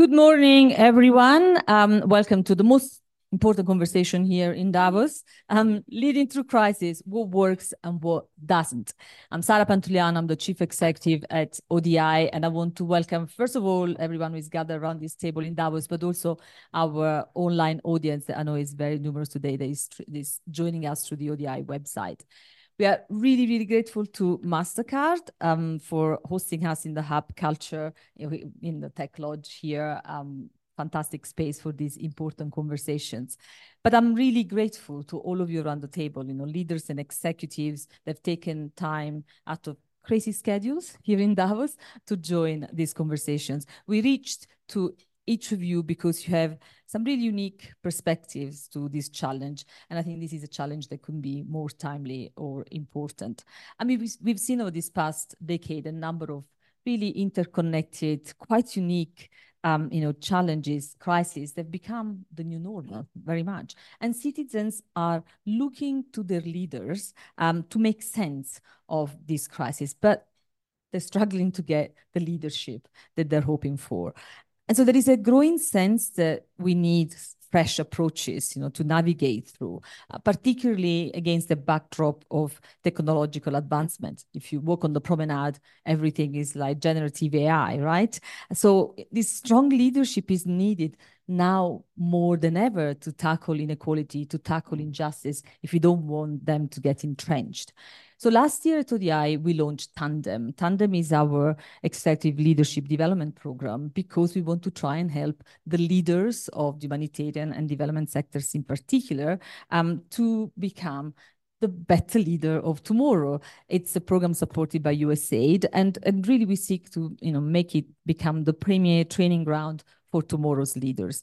Good morning, everyone. Um, welcome to the most important conversation here in Davos, um, leading through crisis, what works and what doesn't. I'm Sara Pantuliano, I'm the Chief Executive at ODI, and I want to welcome, first of all, everyone who is gathered around this table in Davos, but also our online audience that I know is very numerous today that is, is joining us through the ODI website. We are really, really grateful to MasterCard um, for hosting us in the Hub Culture in the Tech Lodge here. Um, fantastic space for these important conversations. But I'm really grateful to all of you around the table, you know, leaders and executives that have taken time out of crazy schedules here in Davos to join these conversations. We reached to each of you because you have some really unique perspectives to this challenge. And I think this is a challenge that could be more timely or important. I mean, we've seen over this past decade a number of really interconnected, quite unique um, you know, challenges, crises, they've become the new normal very much. And citizens are looking to their leaders um, to make sense of this crisis, but they're struggling to get the leadership that they're hoping for. And so there is a growing sense that we need fresh approaches, you know, to navigate through, uh, particularly against the backdrop of technological advancement. If you walk on the promenade, everything is like generative AI, right? So this strong leadership is needed now more than ever to tackle inequality, to tackle injustice, if you don't want them to get entrenched. So last year at ODI, we launched Tandem. Tandem is our executive leadership development program because we want to try and help the leaders of the humanitarian and development sectors in particular um, to become the better leader of tomorrow. It's a program supported by USAID, and, and really we seek to you know make it become the premier training ground for tomorrow's leaders.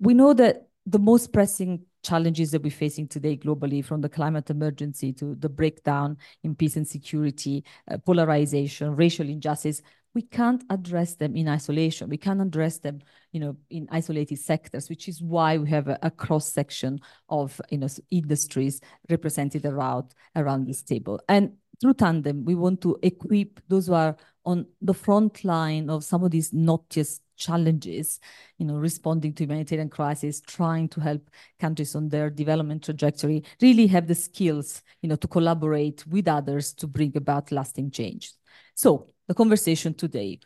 We know that the most pressing challenges that we're facing today globally, from the climate emergency to the breakdown in peace and security, uh, polarization, racial injustice, we can't address them in isolation. We can't address them, you know, in isolated sectors, which is why we have a, a cross section of, you know, industries represented around around this table. And through Tandem, we want to equip those who are on the front line of some of these not just challenges, you know, responding to humanitarian crisis, trying to help countries on their development trajectory, really have the skills, you know, to collaborate with others to bring about lasting change. So the conversation today,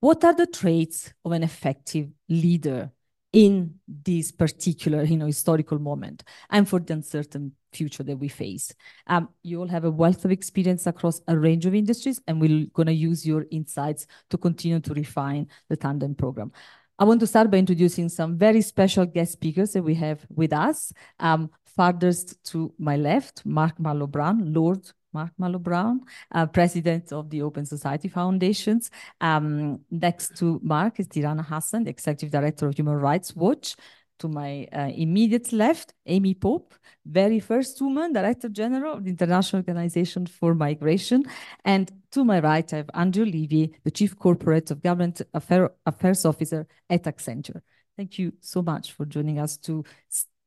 what are the traits of an effective leader in this particular, you know, historical moment and for the uncertain future that we face. Um, you all have a wealth of experience across a range of industries, and we're going to use your insights to continue to refine the Tandem program. I want to start by introducing some very special guest speakers that we have with us. Um, farthest to my left, Mark Malloch-Brown, Lord Mark Malloch-Brown, uh, president of the Open Society Foundations. Um, next to Mark is Tirana Hassan, executive director of Human Rights Watch. To my uh, immediate left, Amy Pope, very first woman, Director General of the International Organization for Migration. And to my right, I have Andrew Levy, the Chief Corporate of Government Affair Affairs Officer at Accenture. Thank you so much for joining us to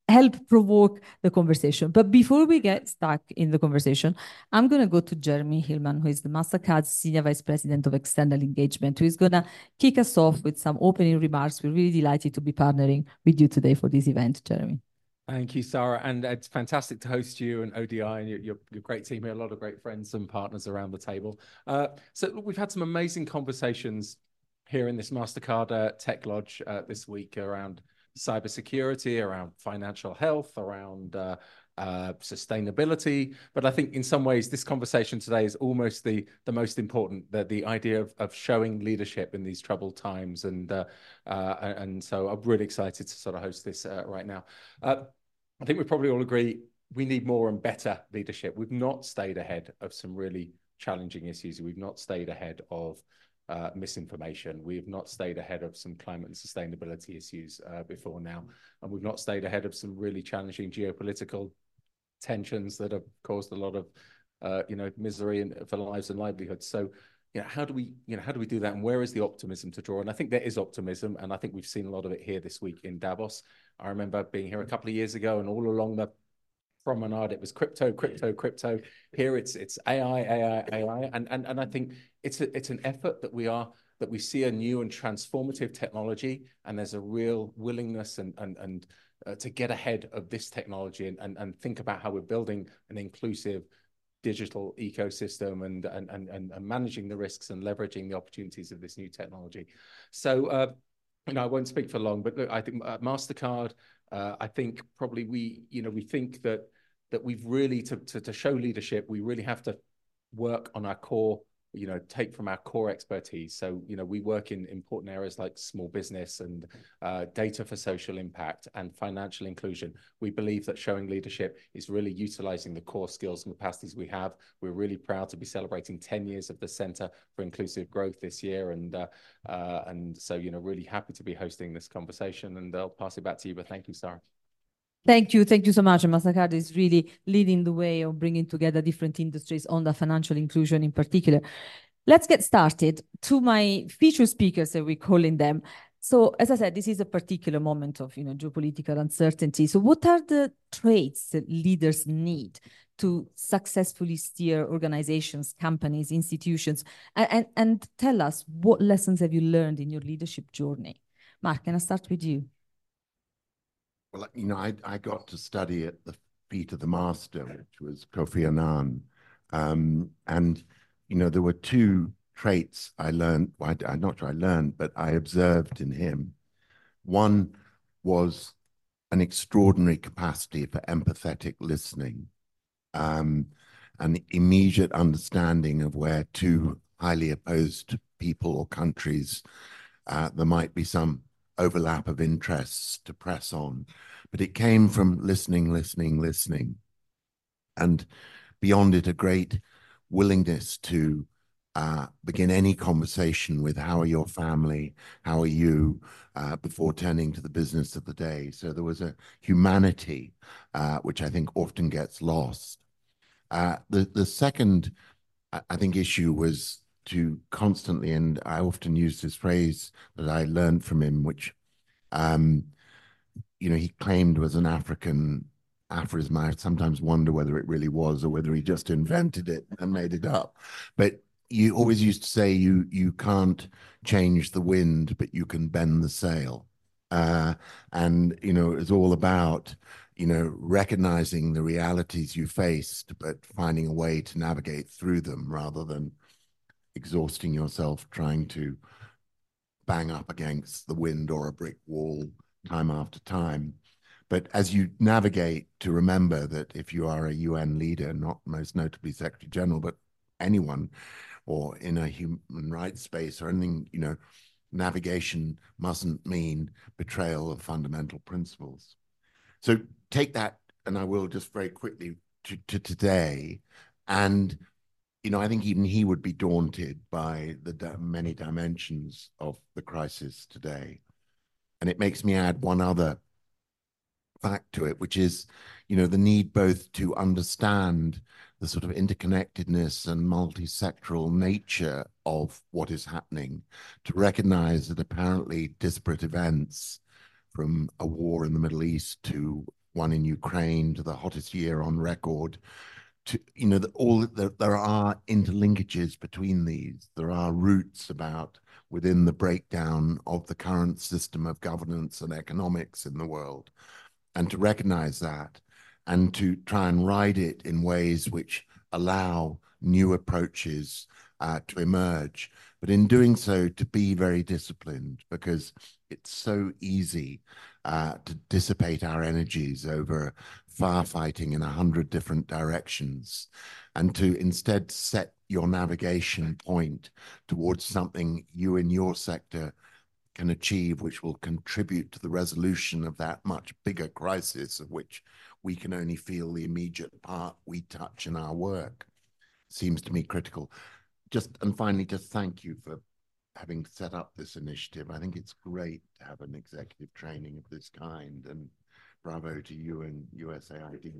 help provoke the conversation. But before we get stuck in the conversation, I'm going to go to Jeremy Hillman, who is the MasterCard's Senior Vice President of External Engagement, who is going to kick us off with some opening remarks. We're really delighted to be partnering with you today for this event, Jeremy. Thank you, Sara. And it's fantastic to host you and ODI and your, your, your great team here, a lot of great friends and partners around the table. Uh, so we've had some amazing conversations here in this MasterCard uh, Tech Lodge uh, this week around cybersecurity, around financial health, around uh, uh, sustainability. But I think in some ways, this conversation today is almost the the most important. The the idea of of showing leadership in these troubled times, and uh, uh and so I'm really excited to sort of host this uh, right now. Uh, I think we probably all agree we need more and better leadership. We've not stayed ahead of some really challenging issues. We've not stayed ahead of uh, misinformation. We have not stayed ahead of some climate and sustainability issues uh, before now, and we've not stayed ahead of some really challenging geopolitical tensions that have caused a lot of, uh, you know, misery and for lives and livelihoods. So, you know, how do we, you know, how do we do that, and where is the optimism to draw? And I think there is optimism, and I think we've seen a lot of it here this week in Davos. I remember being here a couple of years ago, and all along the promenade. It was crypto, crypto, crypto. Here it's it's AI, AI, AI, and and and I think it's a, it's an effort that we are that we see a new and transformative technology, and there's a real willingness and and and uh, to get ahead of this technology and, and and think about how we're building an inclusive digital ecosystem and and and and managing the risks and leveraging the opportunities of this new technology. So. Uh, you know, I won't speak for long, but look, I think uh, Mastercard. Uh, I think probably we, you know, we think that that we've really to, to to show leadership, we really have to work on our core you know take from our core expertise. So you know we work in important areas like small business and uh, data for social impact and financial inclusion. We believe that showing leadership is really utilizing the core skills and capacities we have. We're really proud to be celebrating 10 years of the center for inclusive growth this year and uh, uh, and so you know really happy to be hosting this conversation and i'll pass it back to you but thank you sara Thank you. Thank you so much. Mastercard is really leading the way of bringing together different industries on the financial inclusion in particular. Let's get started. To my feature speakers, as we're calling them. So as I said, this is a particular moment of you know geopolitical uncertainty. So what are the traits that leaders need to successfully steer organizations, companies, institutions? And, and, and tell us what lessons have you learned in your leadership journey? Mark, can I start with you? Well, you know, I, I got to study at the feet of the master, which was Kofi Annan. Um, and, you know, there were two traits I learned, well, I, am not sure I learned, but I observed in him. One was an extraordinary capacity for empathetic listening, um, an immediate understanding of where two highly opposed people or countries, uh, there might be some overlap of interests to press on. But it came from listening, listening, listening. And beyond it, a great willingness to uh, begin any conversation with how are your family, how are you, uh, before turning to the business of the day. So there was a humanity, uh, which I think often gets lost. Uh, the the second, I think, issue was to constantly, and I often use this phrase that I learned from him, which, um, you know, he claimed was an African aphorism. I sometimes wonder whether it really was or whether he just invented it and made it up. But you always used to say you you can't change the wind, but you can bend the sail. Uh, and you know, it's all about you know recognizing the realities you faced, but finding a way to navigate through them rather than exhausting yourself trying to bang up against the wind or a brick wall time after time. But as you navigate, to remember that if you are a UN leader, not most notably Secretary General, but anyone, or in a human rights space or anything, you know, navigation mustn't mean betrayal of fundamental principles. So take that, and I will just very quickly to, to today, and you know, I think even he would be daunted by the di many dimensions of the crisis today. And it makes me add one other fact to it, which is, you know, the need both to understand the sort of interconnectedness and multi-sectoral nature of what is happening, to recognize that apparently disparate events from a war in the Middle East to one in Ukraine to the hottest year on record to you know all there, there are interlinkages between these. There are roots about within the breakdown of the current system of governance and economics in the world. And to recognize that and to try and ride it in ways which allow new approaches uh, to emerge. But in doing so to be very disciplined because it's so easy uh, to dissipate our energies over firefighting in a hundred different directions and to instead set your navigation point towards something you in your sector can achieve, which will contribute to the resolution of that much bigger crisis of which we can only feel the immediate part we touch in our work seems to me critical. Just and finally, just thank you for having set up this initiative. I think it's great to have an executive training of this kind, and bravo to you and USAID.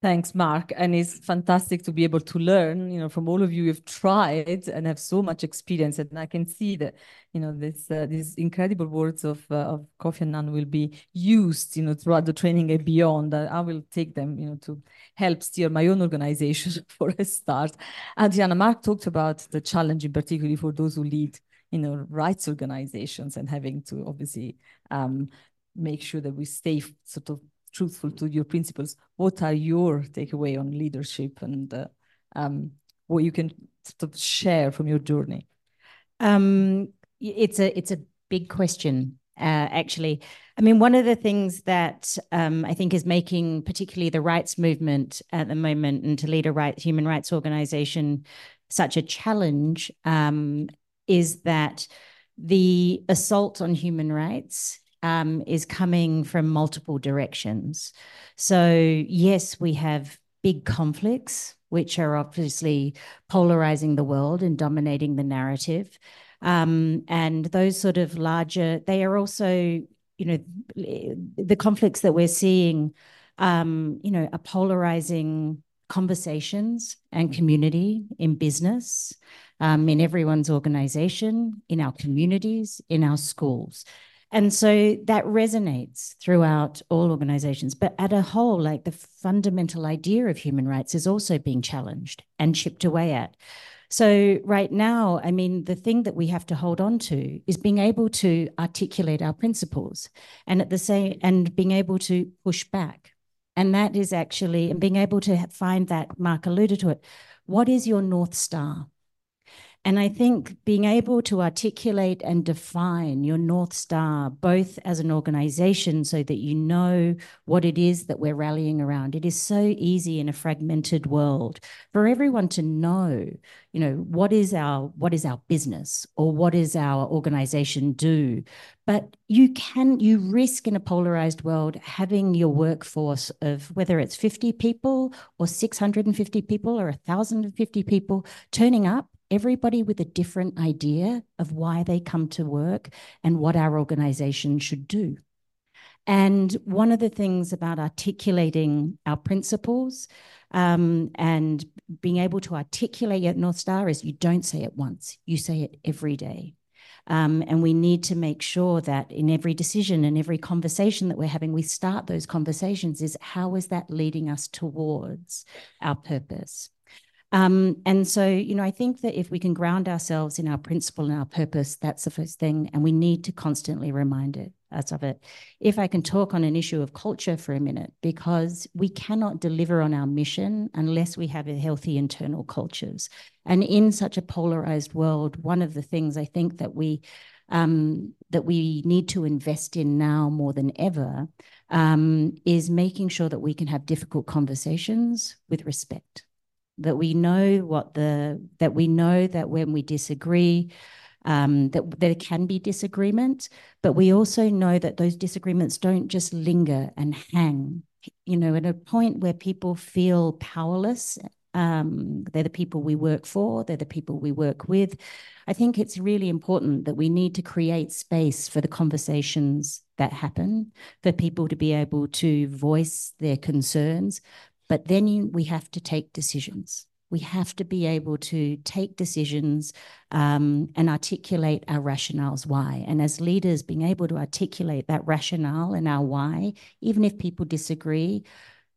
Thanks, Mark. And it's fantastic to be able to learn, you know, from all of you who've tried and have so much experience. And I can see that, you know, this uh, these incredible words of uh, of Kofi Annan will be used, you know, throughout the training and beyond. I will take them, you know, to help steer my own organization for a start. Adriana, Mark talked about the challenge, in particularly for those who lead, you know, rights organizations and having to obviously um, make sure that we stay sort of truthful to your principles. What are your takeaway on leadership and uh, um, what you can sort of share from your journey? Um, it's a it's a big question, uh, actually. I mean, one of the things that um, I think is making particularly the rights movement at the moment and to lead a right human rights organization such a challenge um, is that the assault on human rights um, is coming from multiple directions. So, yes, we have big conflicts, which are obviously polarizing the world and dominating the narrative. Um, and those sort of larger, they are also, you know, the conflicts that we're seeing, um, you know, are polarizing conversations and community in business, um, in everyone's organization, in our communities, in our schools. And so that resonates throughout all organizations. But at a whole, like the fundamental idea of human rights is also being challenged and chipped away at. So, right now, I mean, the thing that we have to hold on to is being able to articulate our principles and at the same and being able to push back. And that is actually, and being able to find that, Mark alluded to it. What is your North Star? And I think being able to articulate and define your North Star, both as an organization, so that you know what it is that we're rallying around. It is so easy in a fragmented world for everyone to know, you know, what is our what is our business or what is our organization do. But you can you risk in a polarized world having your workforce of whether it's 50 people or 650 people or 1,050 people turning up everybody with a different idea of why they come to work and what our organization should do. And one of the things about articulating our principles um, and being able to articulate your North Star is you don't say it once, you say it every day. Um, and we need to make sure that in every decision and every conversation that we're having, we start those conversations is how is that leading us towards our purpose? Um, and so, you know, I think that if we can ground ourselves in our principle and our purpose, that's the first thing. And we need to constantly remind it, us of it. If I can talk on an issue of culture for a minute, because we cannot deliver on our mission unless we have healthy internal cultures. And in such a polarized world, one of the things I think that we um, that we need to invest in now more than ever um, is making sure that we can have difficult conversations with respect that we know what the that we know that when we disagree um, that there can be disagreement, but we also know that those disagreements don't just linger and hang. You know, at a point where people feel powerless, um, they're the people we work for, they're the people we work with. I think it's really important that we need to create space for the conversations that happen, for people to be able to voice their concerns, but then you, we have to take decisions. We have to be able to take decisions um, and articulate our rationales why. And as leaders, being able to articulate that rationale and our why, even if people disagree,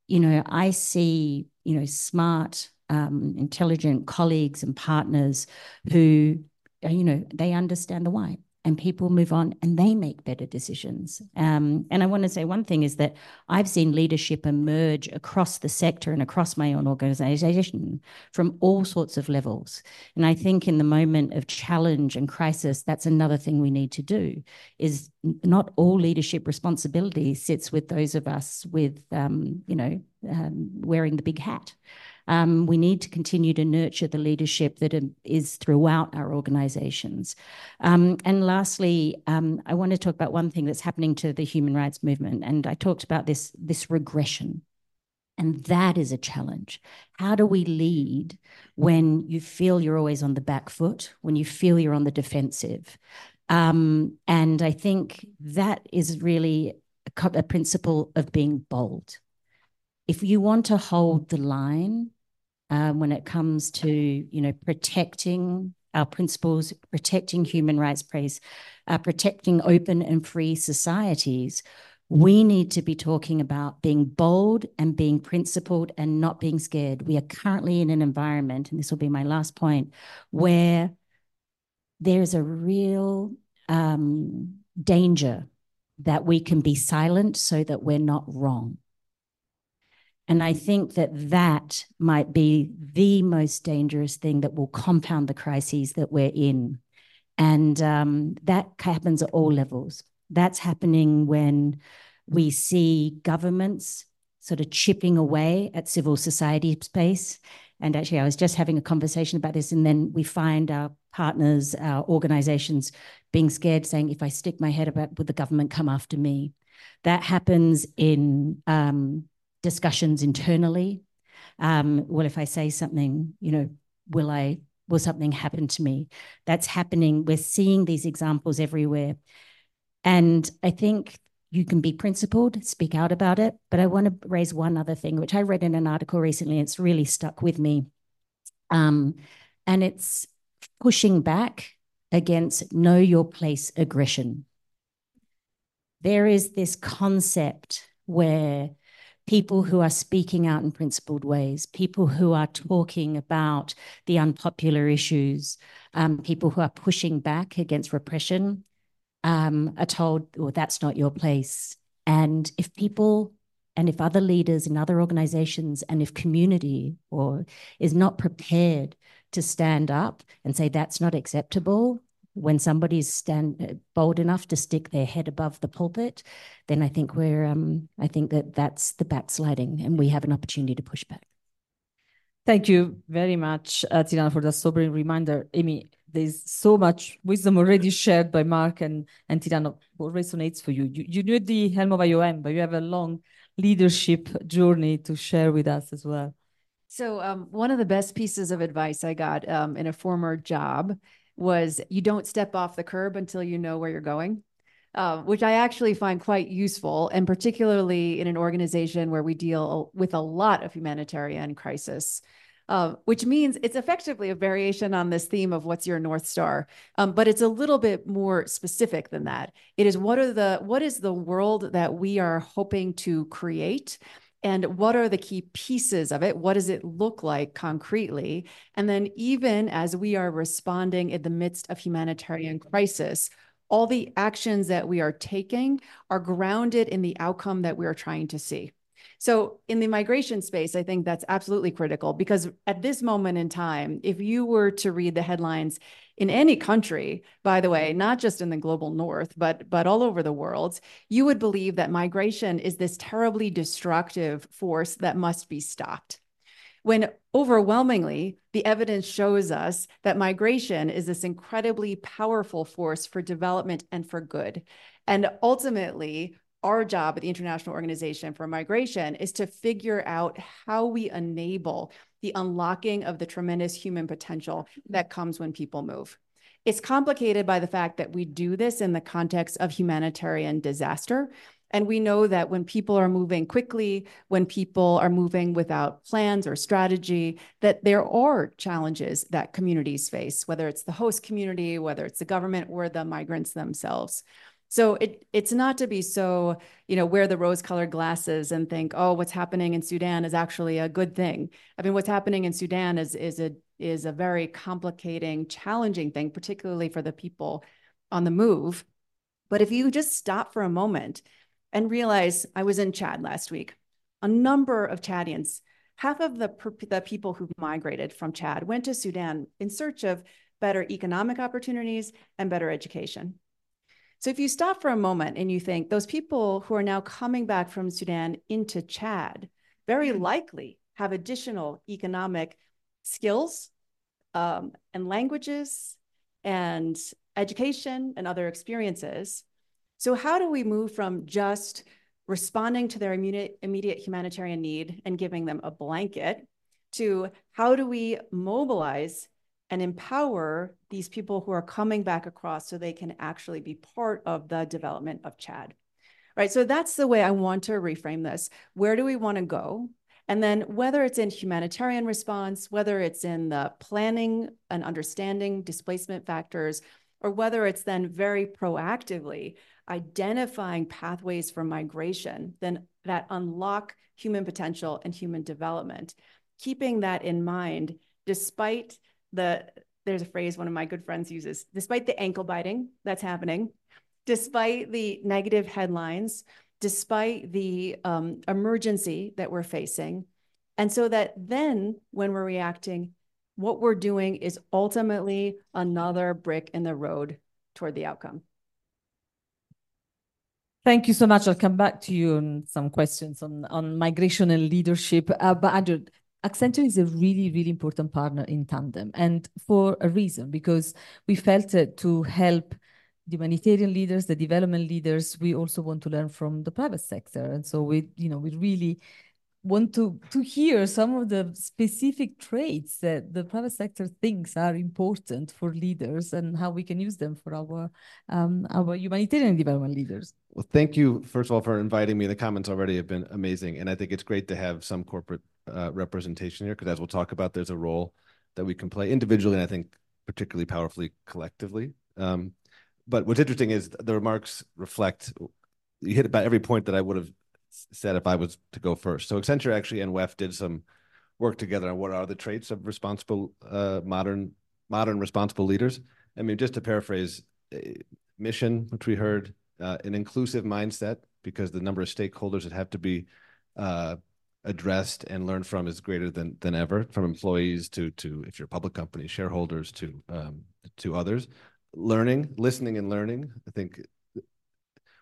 you know, I see, you know, smart, um, intelligent colleagues and partners who, you know, they understand the why and people move on and they make better decisions. Um, and I want to say one thing is that I've seen leadership emerge across the sector and across my own organization from all sorts of levels. And I think in the moment of challenge and crisis, that's another thing we need to do is not all leadership responsibility sits with those of us with, um, you know, um, wearing the big hat. Um, we need to continue to nurture the leadership that is throughout our organizations. Um, and lastly, um, I want to talk about one thing that's happening to the human rights movement. And I talked about this, this regression. And that is a challenge. How do we lead when you feel you're always on the back foot, when you feel you're on the defensive? Um, and I think that is really a, a principle of being bold if you want to hold the line um, when it comes to, you know, protecting our principles, protecting human rights praise, uh, protecting open and free societies, we need to be talking about being bold and being principled and not being scared. We are currently in an environment, and this will be my last point, where there's a real um, danger that we can be silent so that we're not wrong. And I think that that might be the most dangerous thing that will compound the crises that we're in. And um, that happens at all levels. That's happening when we see governments sort of chipping away at civil society space. And actually, I was just having a conversation about this, and then we find our partners, our organizations being scared, saying, if I stick my head about, would the government come after me? That happens in um, discussions internally. Um, well, if I say something, you know, will I, will something happen to me? That's happening. We're seeing these examples everywhere. And I think you can be principled, speak out about it. But I want to raise one other thing, which I read in an article recently. It's really stuck with me. Um, and it's pushing back against know your place aggression. There is this concept where people who are speaking out in principled ways, people who are talking about the unpopular issues, um, people who are pushing back against repression, um, are told, well, that's not your place. And if people and if other leaders in other organizations and if community or is not prepared to stand up and say that's not acceptable when somebody's stand uh, bold enough to stick their head above the pulpit then i think we're um, i think that that's the backsliding and we have an opportunity to push back thank you very much uh, tirana for that sobering reminder amy there's so much wisdom already shared by Mark and, and Tirana. What resonates for you? you? You knew the helm of IOM, but you have a long leadership journey to share with us as well. So, um, one of the best pieces of advice I got um, in a former job was you don't step off the curb until you know where you're going. Uh, which I actually find quite useful, and particularly in an organization where we deal with a lot of humanitarian crisis uh, which means it's effectively a variation on this theme of what's your North Star. Um, but it's a little bit more specific than that. It is what are the what is the world that we are hoping to create? And what are the key pieces of it? What does it look like concretely? And then, even as we are responding in the midst of humanitarian crisis, all the actions that we are taking are grounded in the outcome that we are trying to see. So in the migration space, I think that's absolutely critical because at this moment in time, if you were to read the headlines in any country, by the way, mm-hmm. not just in the global north, but but all over the world, you would believe that migration is this terribly destructive force that must be stopped. When overwhelmingly, the evidence shows us that migration is this incredibly powerful force for development and for good. And ultimately, our job at the International Organization for Migration is to figure out how we enable the unlocking of the tremendous human potential mm-hmm. that comes when people move. It's complicated by the fact that we do this in the context of humanitarian disaster. And we know that when people are moving quickly, when people are moving without plans or strategy, that there are challenges that communities face, whether it's the host community, whether it's the government or the migrants themselves. So it it's not to be so, you know, wear the rose-colored glasses and think, oh, what's happening in Sudan is actually a good thing. I mean, what's happening in Sudan is is a is a very complicating, challenging thing, particularly for the people on the move. But if you just stop for a moment and realize, I was in Chad last week, a number of Chadians, half of the, the people who migrated from Chad went to Sudan in search of better economic opportunities and better education. So if you stop for a moment and you think those people who are now coming back from Sudan into Chad very mm. likely have additional economic skills um, and languages and education and other experiences. So how do we move from just responding to their immediate humanitarian need and giving them a blanket to how do we mobilize and empower these people who are coming back across so they can actually be part of the development of Chad. Right. So that's the way I want to reframe this. Where do we want to go? And then whether it's in humanitarian response, whether it's in the planning and understanding displacement factors, or whether it's then very proactively identifying pathways for migration, then that unlock human potential and human development. Keeping that in mind, despite the, there's a phrase one of my good friends uses, despite the ankle biting that's happening, despite the negative headlines, despite the um, emergency that we're facing. And so that then when we're reacting, what we're doing is ultimately another brick in the road toward the outcome. Thank you so much. I'll come back to you on some questions on, on migration and leadership. Uh, but Andrew, Accenture is a really, really important partner in Tandem and for a reason, because we felt it to help the humanitarian leaders, the development leaders, we also want to learn from the private sector. And so we, you know, we really want to to hear some of the specific traits that the private sector thinks are important for leaders and how we can use them for our um, our humanitarian development leaders. Well, thank you first of all for inviting me. The comments already have been amazing, and I think it's great to have some corporate uh, representation here because, as we'll talk about, there's a role that we can play individually, and I think particularly powerfully collectively. Um, but what's interesting is the remarks reflect you hit about every point that I would have said if I was to go first. So Accenture actually and WEF did some work together on what are the traits of responsible uh, modern modern responsible leaders. I mean, just to paraphrase, uh, mission, which we heard, uh, an inclusive mindset, because the number of stakeholders that have to be uh, addressed and learned from is greater than than ever, from employees to to if you're a public company, shareholders to um, to others learning, listening and learning. I think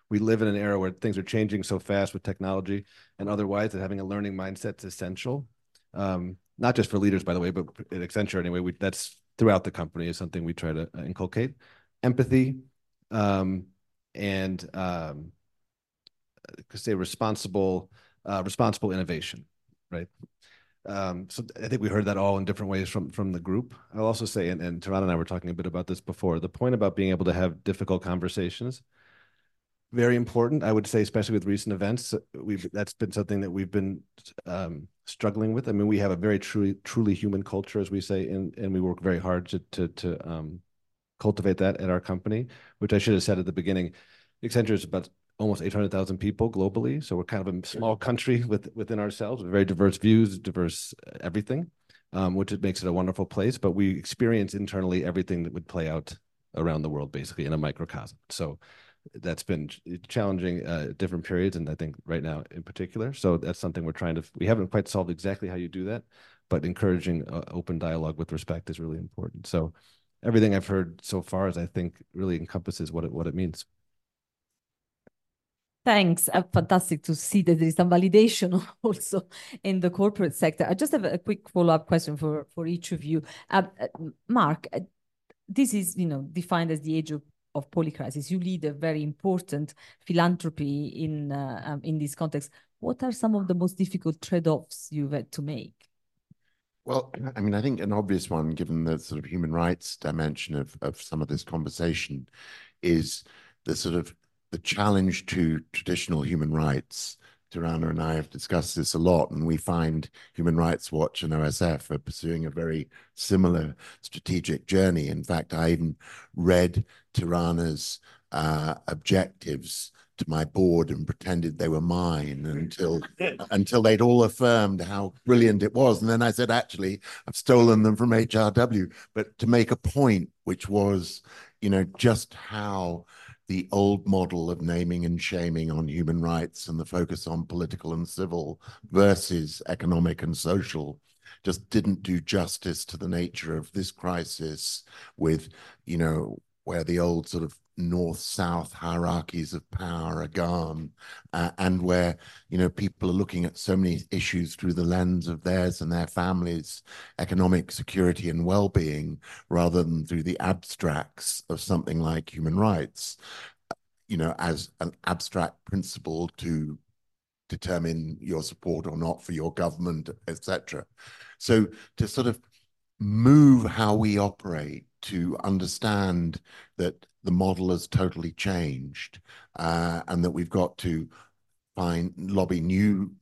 we live in an era where things are changing so fast with technology and otherwise that having a learning mindset is essential. Um, not just for leaders, by the way, but at Accenture anyway, we, that's throughout the company is something we try to uh, inculcate. Empathy um, and um, say responsible, uh, responsible innovation, right? Um, so I think we heard that all in different ways from from the group. I'll also say, and, and Tirana and I were talking a bit about this before, the point about being able to have difficult conversations, very important. I would say, especially with recent events, we've that's been something that we've been um, struggling with. I mean, we have a very truly truly human culture, as we say, and and we work very hard to to to um, cultivate that at our company. Which I should have said at the beginning. Accenture is about almost 800,000 people globally. So we're kind of a small country with, within ourselves with very diverse views, diverse uh, everything, um, which it makes it a wonderful place. But we experience internally everything that would play out around the world, basically in a microcosm. So that's been challenging uh, different periods, and I think right now in particular. So that's something we're trying to. We haven't quite solved exactly how you do that, but encouraging uh, open dialogue with respect is really important. So everything I've heard so far is, I think, really encompasses what it what it means. Thanks. Uh, fantastic to see that there is some validation also in the corporate sector. I just have a quick follow-up question for, for each of you. Uh, uh, Mark, uh, this is, you know, defined as the age of, of polycrisis. You lead a very important philanthropy in, uh, um, in this context. What are some of the most difficult trade-offs you've had to make? Well, I mean, I think an obvious one, given the sort of human rights dimension of, of some of this conversation, is the sort of the challenge to traditional human rights. Tirana and I have discussed this a lot, and we find Human Rights Watch and OSF are pursuing a very similar strategic journey. In fact, I even read Tirana's uh, objectives to my board and pretended they were mine until until they'd all affirmed how brilliant it was. And then I said, actually, I've stolen them from HRW, but to make a point, which was, you know, just how the old model of naming and shaming on human rights and the focus on political and civil versus economic and social just didn't do justice to the nature of this crisis with, you know, where the old sort of north-south hierarchies of power are gone, uh, and where you know people are looking at so many issues through the lens of theirs and their families' economic security and well-being, rather than through the abstracts of something like human rights, you know, as an abstract principle to determine your support or not for your government, etc. So to sort of move how we operate to understand that the model has totally changed uh, and that we've got to find lobby new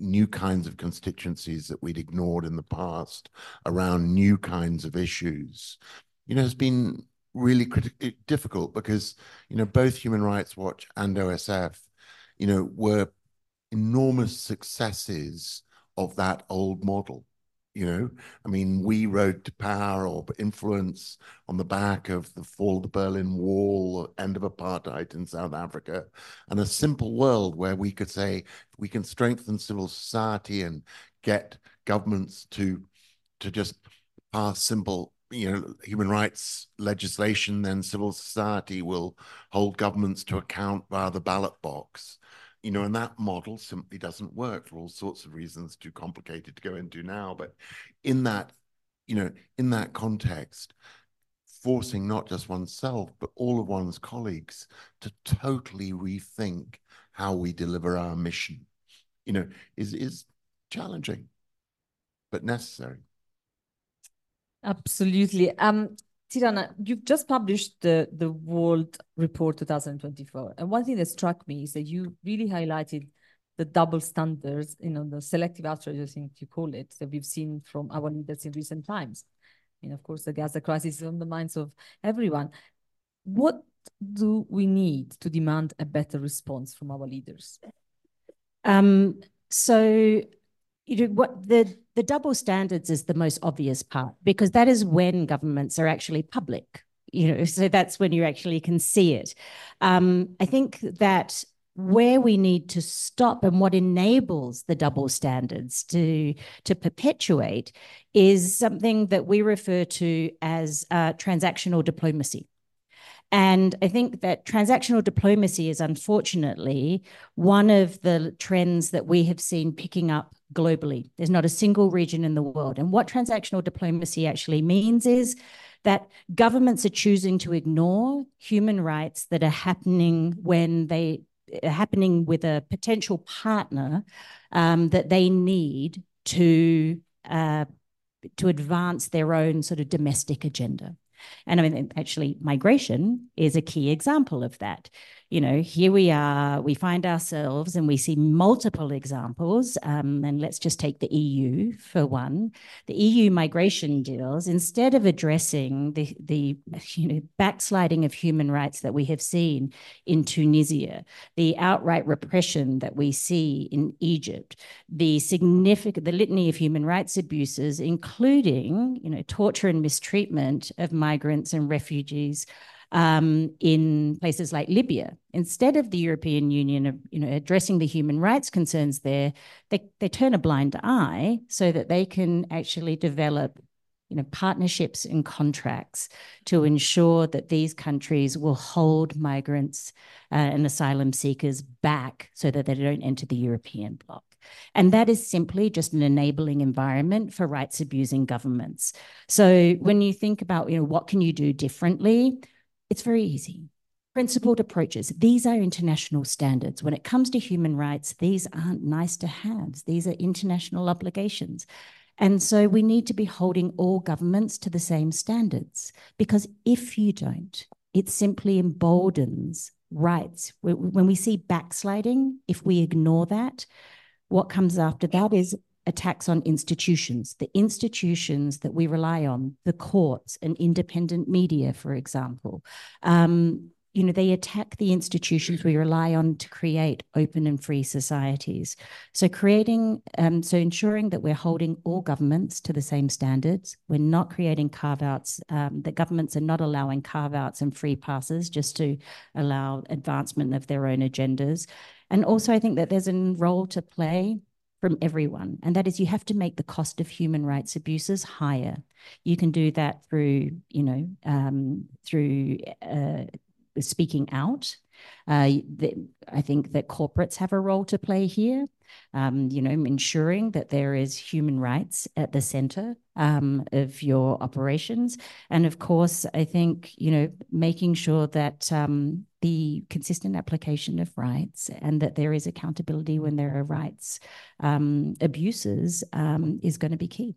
new kinds of constituencies that we'd ignored in the past around new kinds of issues, you know, has been really difficult because, you know, both Human Rights Watch and OSF, you know, were enormous successes of that old model you know i mean we rode to power or influence on the back of the fall of the berlin wall end of apartheid in south africa and a simple world where we could say we can strengthen civil society and get governments to to just pass simple you know human rights legislation then civil society will hold governments to account via the ballot box you know, and that model simply doesn't work for all sorts of reasons, too complicated to go into now. But in that, you know, in that context, forcing not just oneself, but all of one's colleagues to totally rethink how we deliver our mission, you know, is is challenging, but necessary. Absolutely. Um, Tirana, you've just published the, the World Report 2024. And one thing that struck me is that you really highlighted the double standards, you know, the selective outrage, I think you call it, that we've seen from our leaders in recent times. I mean, of course, the Gaza crisis is on the minds of everyone. What do we need to demand a better response from our leaders? Um, so you know what the the double standards is the most obvious part because that is when governments are actually public you know so that's when you actually can see it. Um, i think that where we need to stop and what enables the double standards to to perpetuate is something that we refer to as uh, transactional diplomacy. And I think that transactional diplomacy is unfortunately one of the trends that we have seen picking up globally. There's not a single region in the world. And what transactional diplomacy actually means is that governments are choosing to ignore human rights that are happening when they happening with a potential partner um, that they need to uh, to advance their own sort of domestic agenda. And I mean, actually, migration is a key example of that you know, here we are, we find ourselves and we see multiple examples. Um, and let's just take the EU for one. The EU migration deals, instead of addressing the, the you know, backsliding of human rights that we have seen in Tunisia, the outright repression that we see in Egypt, the significant, the litany of human rights abuses, including, you know, torture and mistreatment of migrants and refugees um, in places like Libya. Instead of the European Union, you know, addressing the human rights concerns there, they, they turn a blind eye so that they can actually develop you know, partnerships and contracts to ensure that these countries will hold migrants uh, and asylum seekers back so that they don't enter the European bloc. And that is simply just an enabling environment for rights abusing governments. So when you think about, you know, what can you do differently? It's very easy. Principled approaches. These are international standards. When it comes to human rights, these aren't nice to have. These are international obligations. And so we need to be holding all governments to the same standards because if you don't, it simply emboldens rights. When we see backsliding, if we ignore that, what comes after that is attacks on institutions, the institutions that we rely on, the courts and independent media, for example. Um, you know, they attack the institutions we rely on to create open and free societies. So creating, um, so ensuring that we're holding all governments to the same standards. We're not creating carve-outs, um, that governments are not allowing carve-outs and free passes just to allow advancement of their own agendas. And also I think that there's a role to play from everyone. And that is you have to make the cost of human rights abuses higher. You can do that through, you know, um, through uh, speaking out. Uh, the, I think that corporates have a role to play here um, you know, ensuring that there is human rights at the center um, of your operations. And of course, I think, you know, making sure that um, the consistent application of rights and that there is accountability when there are rights um, abuses um, is going to be key.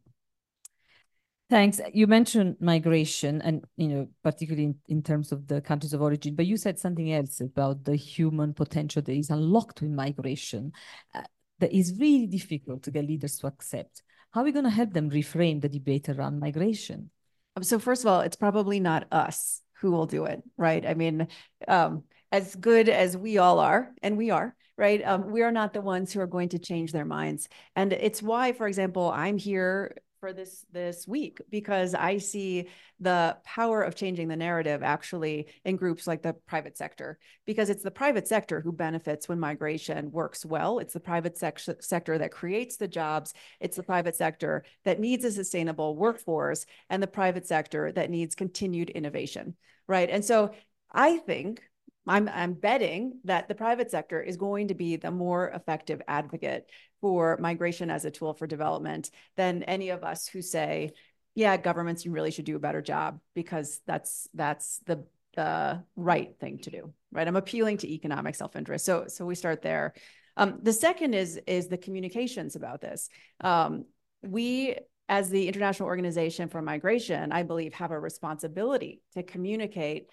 Thanks. You mentioned migration and, you know, particularly in, in, terms of the countries of origin, but you said something else about the human potential that is unlocked with migration. Uh, that is really difficult to get leaders to accept. How are we going to help them reframe the debate around migration? Um, so first of all, it's probably not us who will do it, right? I mean, um, as good as we all are, and we are, right? Um, we are not the ones who are going to change their minds. And it's why, for example, I'm here for this this week because I see the power of changing the narrative actually in groups like the private sector because it's the private sector who benefits when migration works well. It's the private sec- sector that creates the jobs. It's the private sector that needs a sustainable workforce and the private sector that needs continued innovation, right? And so I think I'm, I'm betting that the private sector is going to be the more effective advocate for migration as a tool for development than any of us who say, yeah, governments, you really should do a better job because that's that's the uh, right thing to do, right? I'm appealing to economic self-interest. So, so we start there. Um, the second is is the communications about this. Um, we as the International Organization for Migration, I believe, have a responsibility to communicate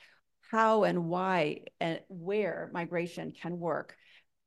how and why and where migration can work.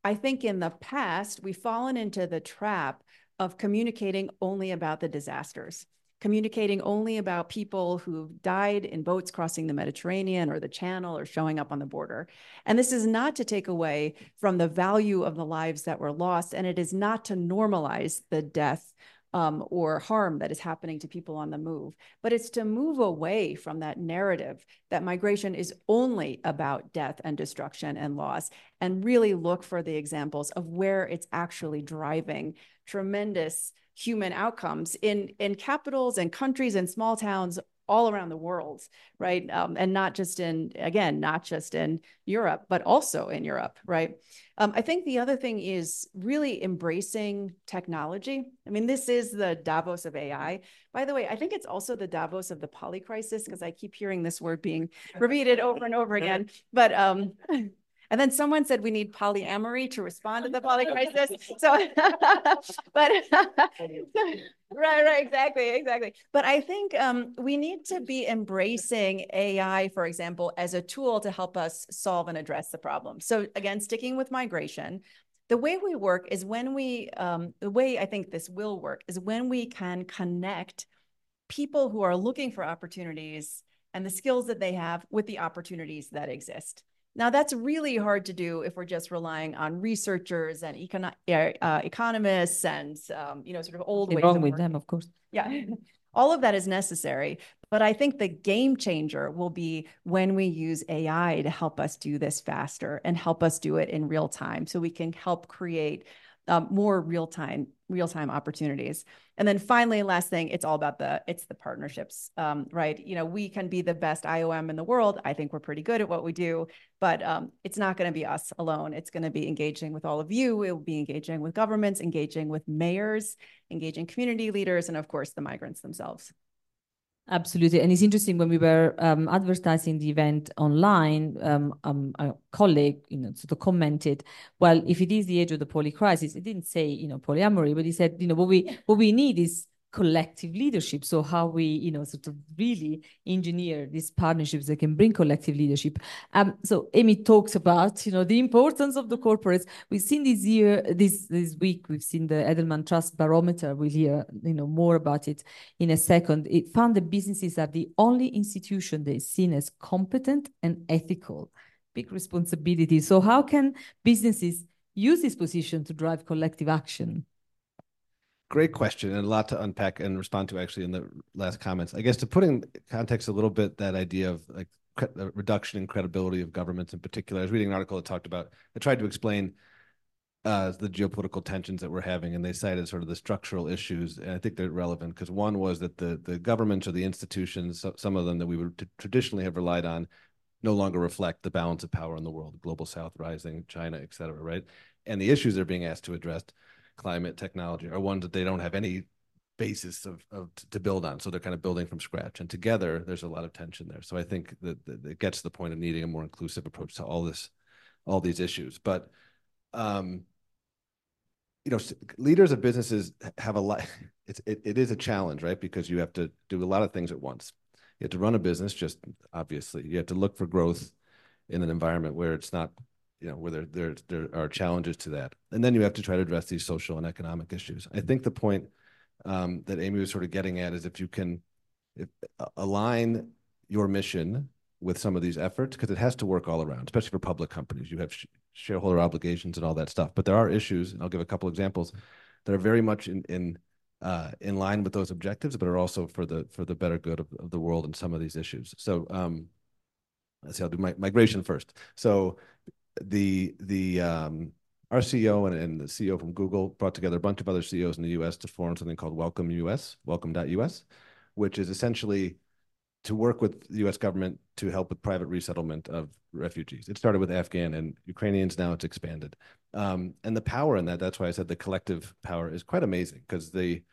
I think in the past, we've fallen into the trap of communicating only about the disasters, communicating only about people who've died in boats crossing the Mediterranean or the Channel or showing up on the border. And this is not to take away from the value of the lives that were lost, and it is not to normalize the death um, or harm that is happening to people on the move, but it's to move away from that narrative that migration is only about death and destruction and loss, and really look for the examples of where it's actually driving tremendous human outcomes in in capitals and countries and small towns all around the world, right? Um, and not just in, again, not just in Europe, but also in Europe, right? Um, I think the other thing is really embracing technology. I mean, this is the Davos of AI. By the way, I think it's also the Davos of the polycrisis because I keep hearing this word being repeated over and over again. But um, and then someone said we need polyamory to respond to the polycrisis. So, but right, right, exactly, exactly. But I think um, we need to be embracing AI, for example, as a tool to help us solve and address the problem. So again, sticking with migration, the way we work is when we, um, the way I think this will work is when we can connect people who are looking for opportunities and the skills that they have with the opportunities that exist. Now, that's really hard to do if we're just relying on researchers and econ- uh, economists and, um, you know, sort of old Nothing ways. wrong of with working. them, of course. Yeah. All of that is necessary. But I think the game changer will be when we use AI to help us do this faster and help us do it in real time so we can help create um, more real time real time opportunities. And then finally last thing it's all about the it's the partnerships. Um, right you know we can be the best iom in the world. I think we're pretty good at what we do but um, it's not going to be us alone. It's going to be engaging with all of you. It will be engaging with governments engaging with mayors engaging community leaders and of course the migrants themselves Absolutely. And it's interesting when we were um, advertising the event online, um, um, a colleague, you know, sort of commented, well, if it is the age of the poly crisis, it didn't say, you know, polyamory, but he said, you know, what we what we need is collective leadership. So how we, you know, sort of really engineer these partnerships that can bring collective leadership. Um, so Amy talks about, you know, the importance of the corporates. We've seen this year, this this week, we've seen the Edelman Trust Barometer. We'll hear, you know, more about it in a second. It found that businesses are the only institution that is seen as competent and ethical. Big responsibility. So how can businesses use this position to drive collective action? Great question and a lot to unpack and respond to actually in the last comments. I guess to put in context a little bit that idea of like the reduction in credibility of governments in particular. I was reading an article that talked about, I tried to explain uh, the geopolitical tensions that we're having, and they cited sort of the structural issues, and I think they're relevant because one was that the the governments or the institutions, so, some of them that we would traditionally have relied on, no longer reflect the balance of power in the world, global south rising, China, et cetera, right? And the issues they're being asked to address climate technology are ones that they don't have any basis of, of to build on. So they're kind of building from scratch. And together there's a lot of tension there. So i think that, that it gets to the point of needing a more inclusive approach to all this all these issues. But um you know leaders of businesses have a lot it's it, it is a challenge right? Because you have to do a lot of things at once. You have to run a business just obviously. You have to look for growth in an environment where it's not you know, where there, there, there are challenges to that. And then you have to try to address these social and economic issues. I think the point um, that Amy was sort of getting at is if you can if, uh, align your mission with some of these efforts, because it has to work all around, especially for public companies. You have sh shareholder obligations and all that stuff. But there are issues, and I'll give a couple examples that are very much in in uh, in line with those objectives, but are also for the for the better good of, of the world and some of these issues. So um, let's see, I'll do my migration first. So the the um, our CEO and, and the CEO from Google brought together a bunch of other CEOs in the US to form something called Welcome US, welcome.us, which is essentially to work with the US government to help with private resettlement of refugees. It started with Afghan and Ukrainians, now it's expanded. Um, and the power in that, that's why I said the collective power is quite amazing because they,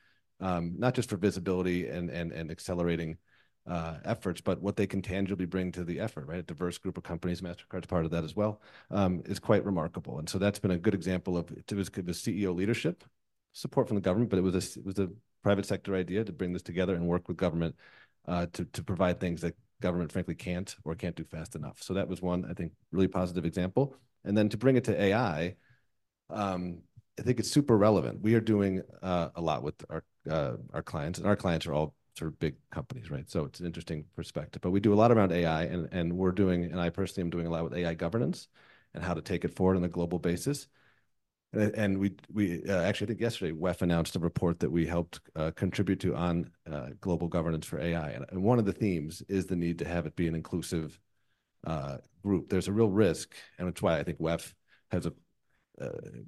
um, not just for visibility and, and, and accelerating uh, efforts, but what they can tangibly bring to the effort, right? A diverse group of companies, MasterCard's part of that as well, um, is quite remarkable. And so that's been a good example of it was, it was CEO leadership, support from the government, but it was a, it was a private sector idea to bring this together and work with government uh, to, to provide things that government frankly can't or can't do fast enough. So that was one, I think, really positive example. And then to bring it to AI, um, I think it's super relevant. We are doing uh, a lot with our uh, our clients, and our clients are all sort of big companies, right? So it's an interesting perspective. But we do a lot around AI, and and we're doing, and I personally am doing a lot with AI governance and how to take it forward on a global basis. And, and we we uh, actually I think yesterday WEF announced a report that we helped uh, contribute to on uh, global governance for AI, and, and, one of the themes is the need to have it be an inclusive uh, group. There's a real risk, and that's why I think WEF has a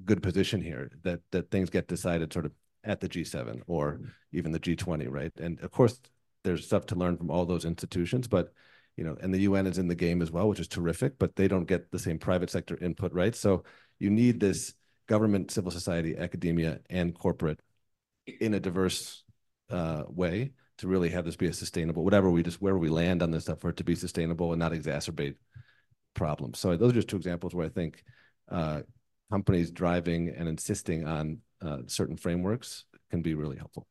good position here that that things get decided sort of at the G7 or even the G20, right? And of course, there's stuff to learn from all those institutions, but you know, and the UN is in the game as well, which is terrific, but they don't get the same private sector input, right? So you need this government, civil society, academia, and corporate in a diverse uh, way to really have this be a sustainable, whatever we just, where we land on this stuff for it to be sustainable and not exacerbate problems. So those are just two examples where I think uh, companies driving and insisting on uh, certain frameworks can be really helpful.